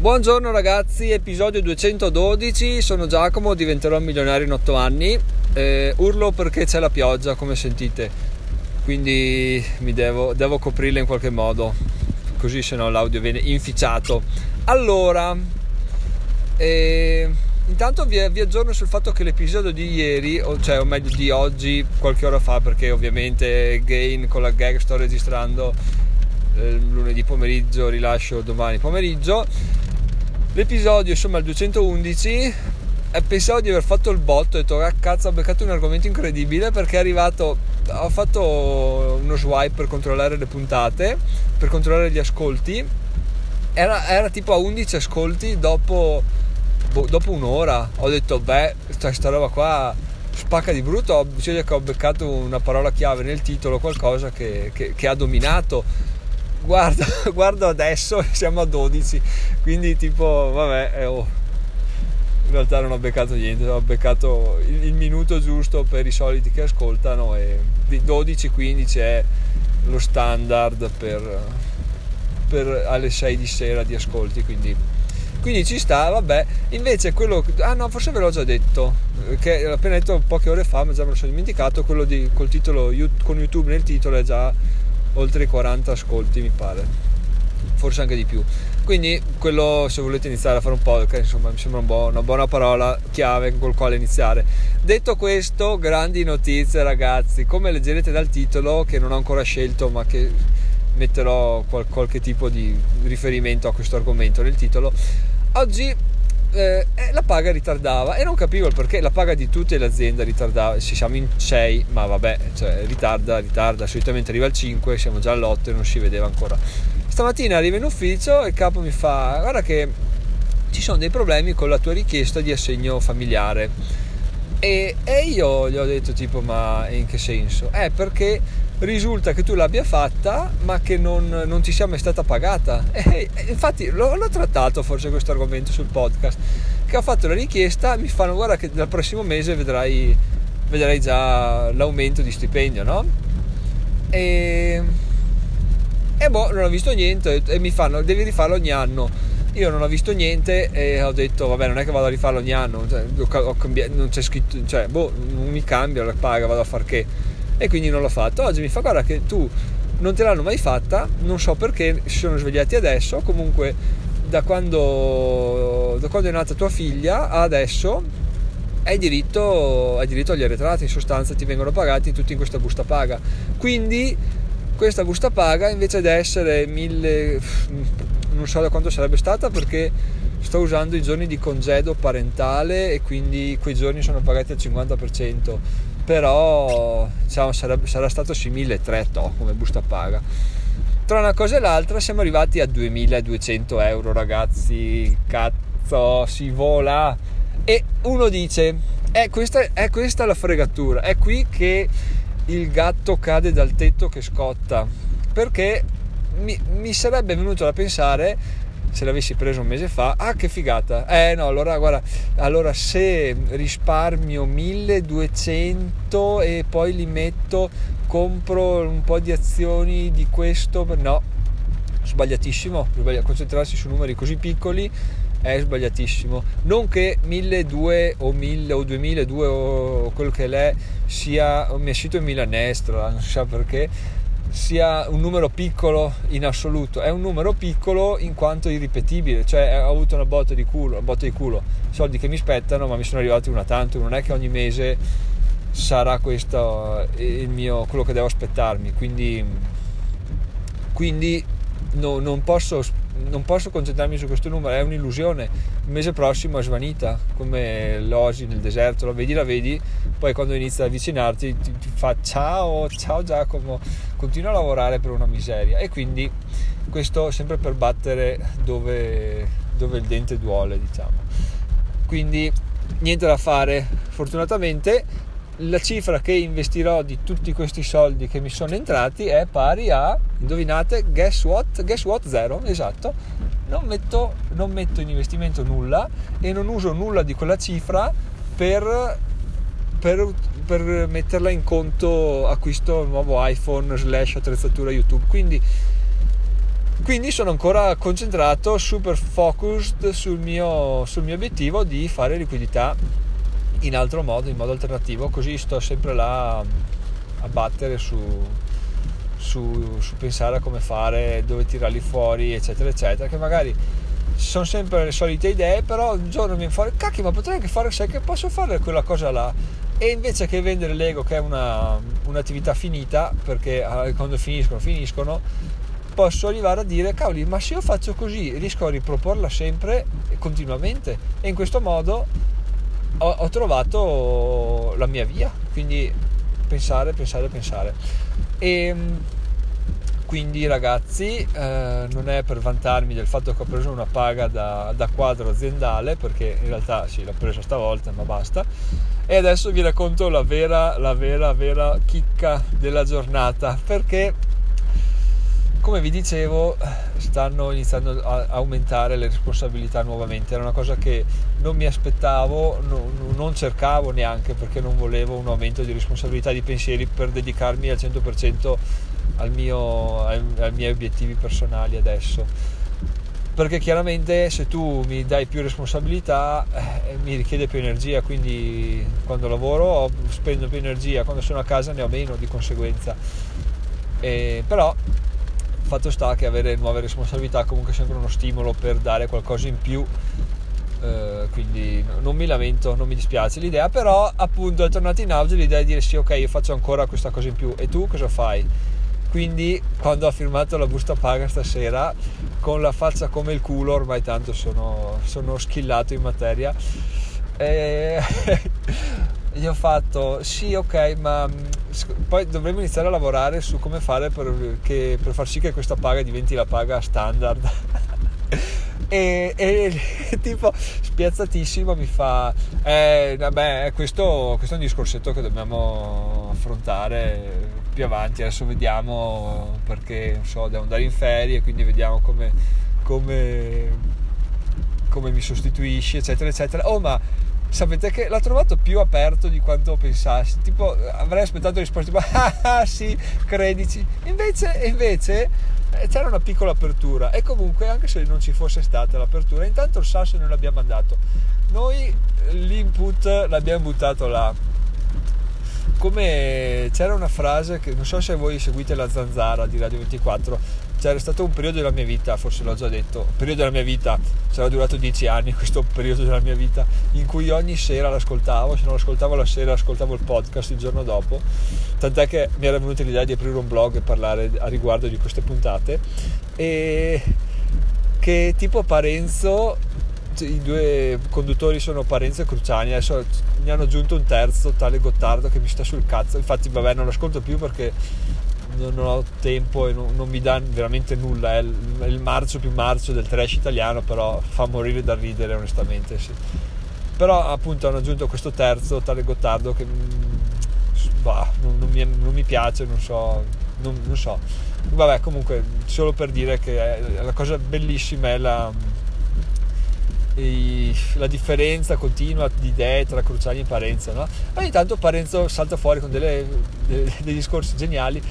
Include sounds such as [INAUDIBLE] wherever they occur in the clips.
Buongiorno ragazzi, episodio 212, sono Giacomo, diventerò milionario in 8 anni. Eh, urlo perché c'è la pioggia, come sentite, quindi mi devo, devo coprirla in qualche modo, così se no l'audio viene inficiato. Allora, eh, intanto vi, vi, aggiorno sul fatto che l'episodio di ieri, o, cioè o meglio di oggi, qualche ora fa, perché ovviamente Gain con la gag sto registrando eh, lunedì pomeriggio, rilascio domani pomeriggio L'episodio, insomma, il 211, pensavo di aver fatto il botto, ho detto, ah, cazzo, ho beccato un argomento incredibile perché è arrivato, ho fatto uno swipe per controllare le puntate, per controllare gli ascolti, era, era tipo a 11 ascolti dopo, boh, dopo un'ora, ho detto, beh, sta, sta roba qua spacca di brutto, bisogna che ho beccato una parola chiave nel titolo, qualcosa che, che, che ha dominato guarda, [LAUGHS] guardo adesso [LAUGHS] siamo a 12 quindi tipo vabbè eh, oh. in realtà non ho beccato niente ho beccato il, il, minuto giusto per i soliti che ascoltano e 12-15 è lo standard per, per alle 6 di sera di ascolti quindi quindi ci sta, vabbè. Invece quello, ah no, forse ve l'ho già detto, che l'ho appena detto poche ore fa, ma già me lo sono dimenticato, quello di, col titolo, con YouTube nel titolo è già oltre i 40 ascolti mi pare. Forse anche di più. Quindi quello se volete iniziare a fare un podcast insomma mi sembra un buon, una buona parola chiave con quale iniziare. Detto questo grandi notizie ragazzi. Come leggerete dal titolo che non ho ancora scelto ma che metterò qual- qualche tipo di riferimento a questo argomento nel titolo. Oggi eh, la paga ritardava e non capivo il perché la paga di tutte le aziende ritardava. Ci siamo in 6 ma vabbè cioè, ritarda ritarda solitamente arriva al 5 siamo già all'8 e non si vedeva ancora. Stamattina arrivo in ufficio e il capo mi fa guarda che ci sono dei problemi con la tua richiesta di assegno familiare. E, e io gli ho detto tipo ma in che senso? Eh perché risulta che tu l'abbia fatta ma che non, non ti sia mai stata pagata. E, e infatti l'ho, l'ho, trattato forse questo argomento sul podcast, che ho fatto la richiesta, mi fanno guarda che dal prossimo mese vedrai, vedrai già l'aumento di stipendio, no? E, e boh, non ho visto niente e mi fanno devi rifarlo ogni anno. Io non ho visto niente e ho detto vabbè non è che vado a rifarlo ogni anno, cioè, ho cambiato, non c'è scritto, cioè boh, non mi cambia la paga, vado a far che e quindi non l'ho fatto. Oggi mi fa guarda che tu non te l'hanno mai fatta, non so perché si sono svegliati adesso, comunque da quando, da quando è nata tua figlia adesso hai diritto, hai diritto agli arretrati, in sostanza ti vengono pagati tutti in questa busta paga. Quindi questa busta paga invece di essere mille, non so da quanto sarebbe stata perché sto usando i giorni di congedo parentale e quindi quei giorni sono pagati al 50% però diciamo, sarebbe, sarà stato sui 1.300 come busta paga. Tra una cosa e l'altra siamo arrivati a 2200 euro ragazzi. Cazzo si vola. E uno dice è questa, è questa la fregatura. È qui che il gatto cade dal tetto che scotta. Perché mi, mi sarebbe venuto da pensare se l'avessi preso un mese fa, ah che figata, eh no, allora guarda, allora se risparmio 1200 e poi li metto, compro un po' di azioni di questo, no, sbagliatissimo, concentrarsi su numeri così piccoli è sbagliatissimo. Non che 1200 o 1000 o 2002 o quello che l'è sia, mi è uscito in milanestra, non sa perché, sia un numero piccolo in assoluto, è un numero piccolo in quanto irripetibile, cioè ho avuto una botta di culo, una botta di culo, soldi che mi spettano ma mi sono arrivati una tanto, non è che ogni mese sarà questo il mio, quello che devo aspettarmi, quindi, quindi no, non posso non posso concentrarmi su questo numero, è un'illusione. Il mese prossimo è svanita, come l'osi nel deserto, la vedi, la vedi, poi quando inizia ad avvicinarti ti, ti fa ciao, ciao Giacomo, continua a lavorare per una miseria. E quindi questo sempre per battere dove, dove il dente duole, diciamo. Quindi niente da fare, fortunatamente la cifra che investirò di tutti questi soldi che mi sono entrati è pari a, indovinate, guess what? Guess what? Zero, esatto. Non metto, non metto in investimento nulla e non uso nulla di quella cifra per, per, per metterla in conto acquisto nuovo iPhone slash attrezzatura YouTube. Quindi quindi sono ancora concentrato, super focused sul mio, sul mio obiettivo di fare liquidità in altro modo, in modo alternativo, così sto sempre là a battere su, su, su pensare a come fare, dove tirarli fuori, eccetera, eccetera, che magari sono sempre le solite idee, però un giorno mi viene fuori, cacchio, ma potrei anche fare, sai che posso fare quella cosa là. E invece che vendere l'ego, che è una, un'attività finita, perché ah, quando finiscono, finiscono, posso arrivare a dire cavoli ma se io faccio così riesco a riproporla sempre continuamente e in questo modo ho, ho trovato la mia via quindi pensare pensare pensare. E ehm, quindi ragazzi eh, non è per vantarmi del fatto che ho preso una paga da, da, quadro aziendale perché in realtà sì l'ho presa stavolta ma basta. E adesso vi racconto la vera la vera vera chicca della giornata. Perché come vi dicevo, stanno iniziando a aumentare le responsabilità nuovamente. Era una cosa che non mi aspettavo, non, non cercavo neanche perché non volevo un aumento di responsabilità di pensieri per dedicarmi al 100% al mio, ai, ai miei obiettivi personali adesso. Perché chiaramente se tu mi dai più responsabilità eh, mi richiede più energia, quindi quando lavoro spendo più energia, quando sono a casa ne ho meno di conseguenza. E, però fatto sta che avere nuove responsabilità è comunque sempre uno stimolo per dare qualcosa in più eh, quindi non mi lamento, non mi dispiace l'idea però appunto è tornata in auge l'idea di dire sì ok io faccio ancora questa cosa in più e tu cosa fai? quindi quando ho firmato la busta paga stasera con la faccia come il culo ormai tanto sono, sono schillato in materia e [LAUGHS] gli ho fatto sì ok ma poi dovremmo iniziare a lavorare su come fare per, che, per far sì che questa paga diventi la paga standard. [LAUGHS] E, e, [LAUGHS] tipo spiazzatissimo mi fa eh, vabbè questo, questo, è un discorsetto che dobbiamo affrontare più avanti. Adesso vediamo perché non so devo andare in ferie quindi vediamo come, come, come mi sostituisci eccetera eccetera. Oh ma sapete che l'ho trovato più aperto di quanto pensassi. Tipo avrei aspettato risposte tipo [LAUGHS] ah, ah sì credici. Invece, invece eh, c'era una piccola apertura. E comunque anche se non ci fosse stata l'apertura intanto il sasso non l'abbiamo mandato. Noi l'input l'abbiamo buttato là come c'era una frase che non so se voi seguite la zanzara di Radio 24 c'era stato un periodo della mia vita, forse l'ho già detto, periodo della mia vita, sarà durato dieci anni [LAUGHS] questo periodo della mia vita, in cui ogni sera l'ascoltavo, se non l'ascoltavo la sera ascoltavo il podcast il giorno dopo, tant'è che mi era venuta l'idea di aprire un blog e parlare a riguardo di queste puntate, e che tipo Parenzo, i due conduttori sono Parenzo e Cruciani, adesso ne hanno aggiunto un terzo, tale Gottardo, che mi sta sul cazzo, infatti vabbè non l'ascolto più perché non ho tempo e non, non mi dà veramente nulla. È il, è il, marcio più marcio del trash italiano, però fa morire da ridere onestamente. Sì. Però appunto hanno aggiunto questo terzo, tale Gottardo, che mm, bah, non, non, mi, non, mi, piace, non so, non, so. Vabbè, comunque, solo per dire che la cosa bellissima è la, la differenza continua di idee tra Cruciani e Parenzo. No? Ogni tanto Parenzo salta fuori con delle, dei, dei discorsi geniali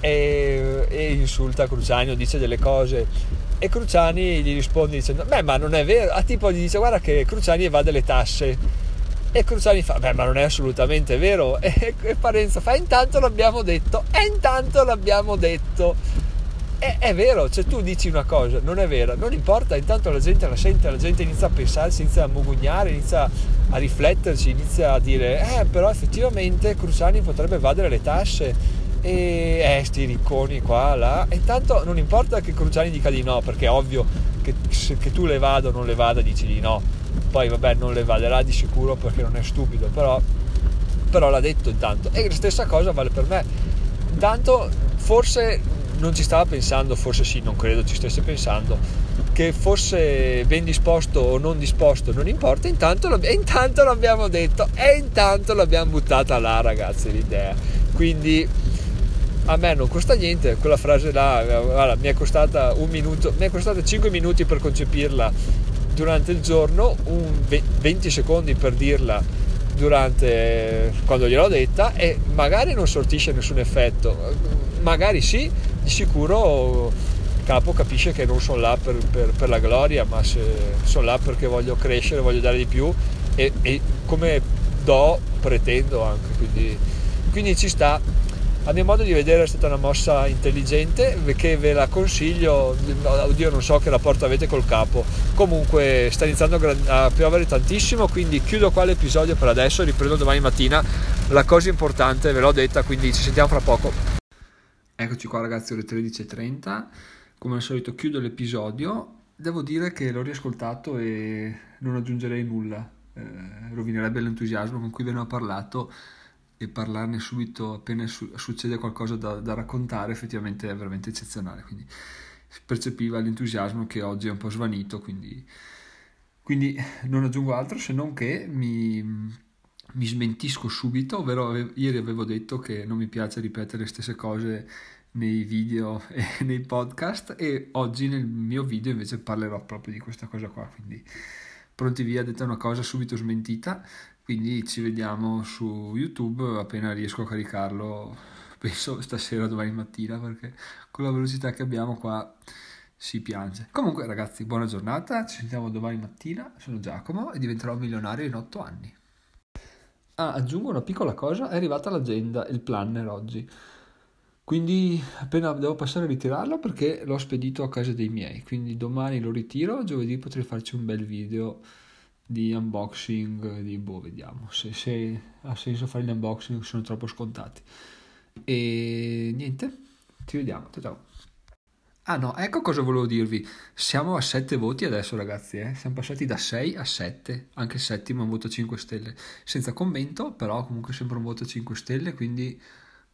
e, e insulta Cruciani o dice delle cose e Cruciani gli risponde dicendo beh ma non è vero a tipo gli dice guarda che Cruciani evade le tasse e Cruciani fa beh ma non è assolutamente vero e, e Parenzo fa intanto l'abbiamo detto e intanto l'abbiamo detto è, è, vero, cioè tu dici una cosa, non è vera, non importa, intanto la gente la sente, la gente inizia a pensarsi, inizia a mugugnare, inizia a rifletterci, inizia a dire, eh però effettivamente Cruciani potrebbe evadere le tasse e eh, sti ricconi qua, là. E tanto non importa che Cruciani dica di no, perché è ovvio che, che tu le vada o non le vada, dici di no. Poi vabbè, non le vaderà di sicuro perché non è stupido, però, però l'ha detto intanto. E la stessa cosa vale per me. Intanto forse non ci stava pensando, forse sì, non credo ci stesse pensando, che fosse ben disposto o non disposto, non importa, intanto, intanto l'abbiamo detto e intanto l'abbiamo buttata là ragazzi l'idea. Quindi a me non costa niente, quella frase là guarda, mi è costata un minuto, mi è costata 5 minuti per concepirla durante il giorno, 20 secondi per dirla durante quando gliel'ho detta e magari non sortisce nessun effetto, magari sì, di sicuro capo capisce che non sono là per, per, per la gloria, ma sono là perché voglio crescere, voglio dare di più e, e come do pretendo anche, quindi, quindi ci sta. A mio modo di vedere è stata una mossa intelligente che ve la consiglio oddio non so che rapporto avete col capo. Comunque sta iniziando a piovere tantissimo quindi chiudo qua l'episodio per adesso riprendo domani mattina. La cosa importante ve l'ho detta quindi ci sentiamo fra poco eccoci qua ragazzi ore 13.30 come al solito chiudo l'episodio. Devo dire che l'ho riascoltato e non aggiungerei nulla. Eh, rovinerebbe l'entusiasmo con cui ve ne ho parlato e parlarne subito appena su- succede qualcosa da, da, raccontare effettivamente è veramente eccezionale. Quindi percepiva l'entusiasmo che oggi è un po' svanito quindi, quindi non aggiungo altro se non che mi, mi smentisco subito ovvero ieri avevo detto che non mi piace ripetere le stesse cose nei video [LAUGHS] e nei podcast e oggi nel mio video invece parlerò proprio di questa cosa qua quindi pronti via detta una cosa subito smentita quindi ci vediamo su YouTube appena riesco a caricarlo, [LAUGHS] penso stasera, domani mattina, perché con la velocità che abbiamo qua si piange. Comunque ragazzi, buona giornata, ci sentiamo domani mattina, sono Giacomo e diventerò milionario in 8 anni. Ah, aggiungo una piccola cosa, è arrivata l'agenda, il planner oggi. Quindi appena devo passare a ritirarlo perché l'ho spedito a casa dei miei. Quindi domani lo ritiro, giovedì potrei farci un bel video di unboxing di boh vediamo se, se ha senso fare gli unboxing sono troppo scontati e niente ci vediamo ciao ciao ah no ecco cosa volevo dirvi. Siamo a 7 voti adesso ragazzi eh? siamo passati da 6 a 7 anche settimo un voto 5 stelle. Senza commento però comunque sempre un voto 5 stelle quindi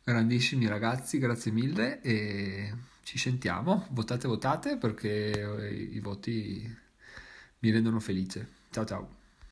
grandissimi ragazzi grazie mille e ci sentiamo. Votate votate perché i voti mi rendono felice. Ciao ciao.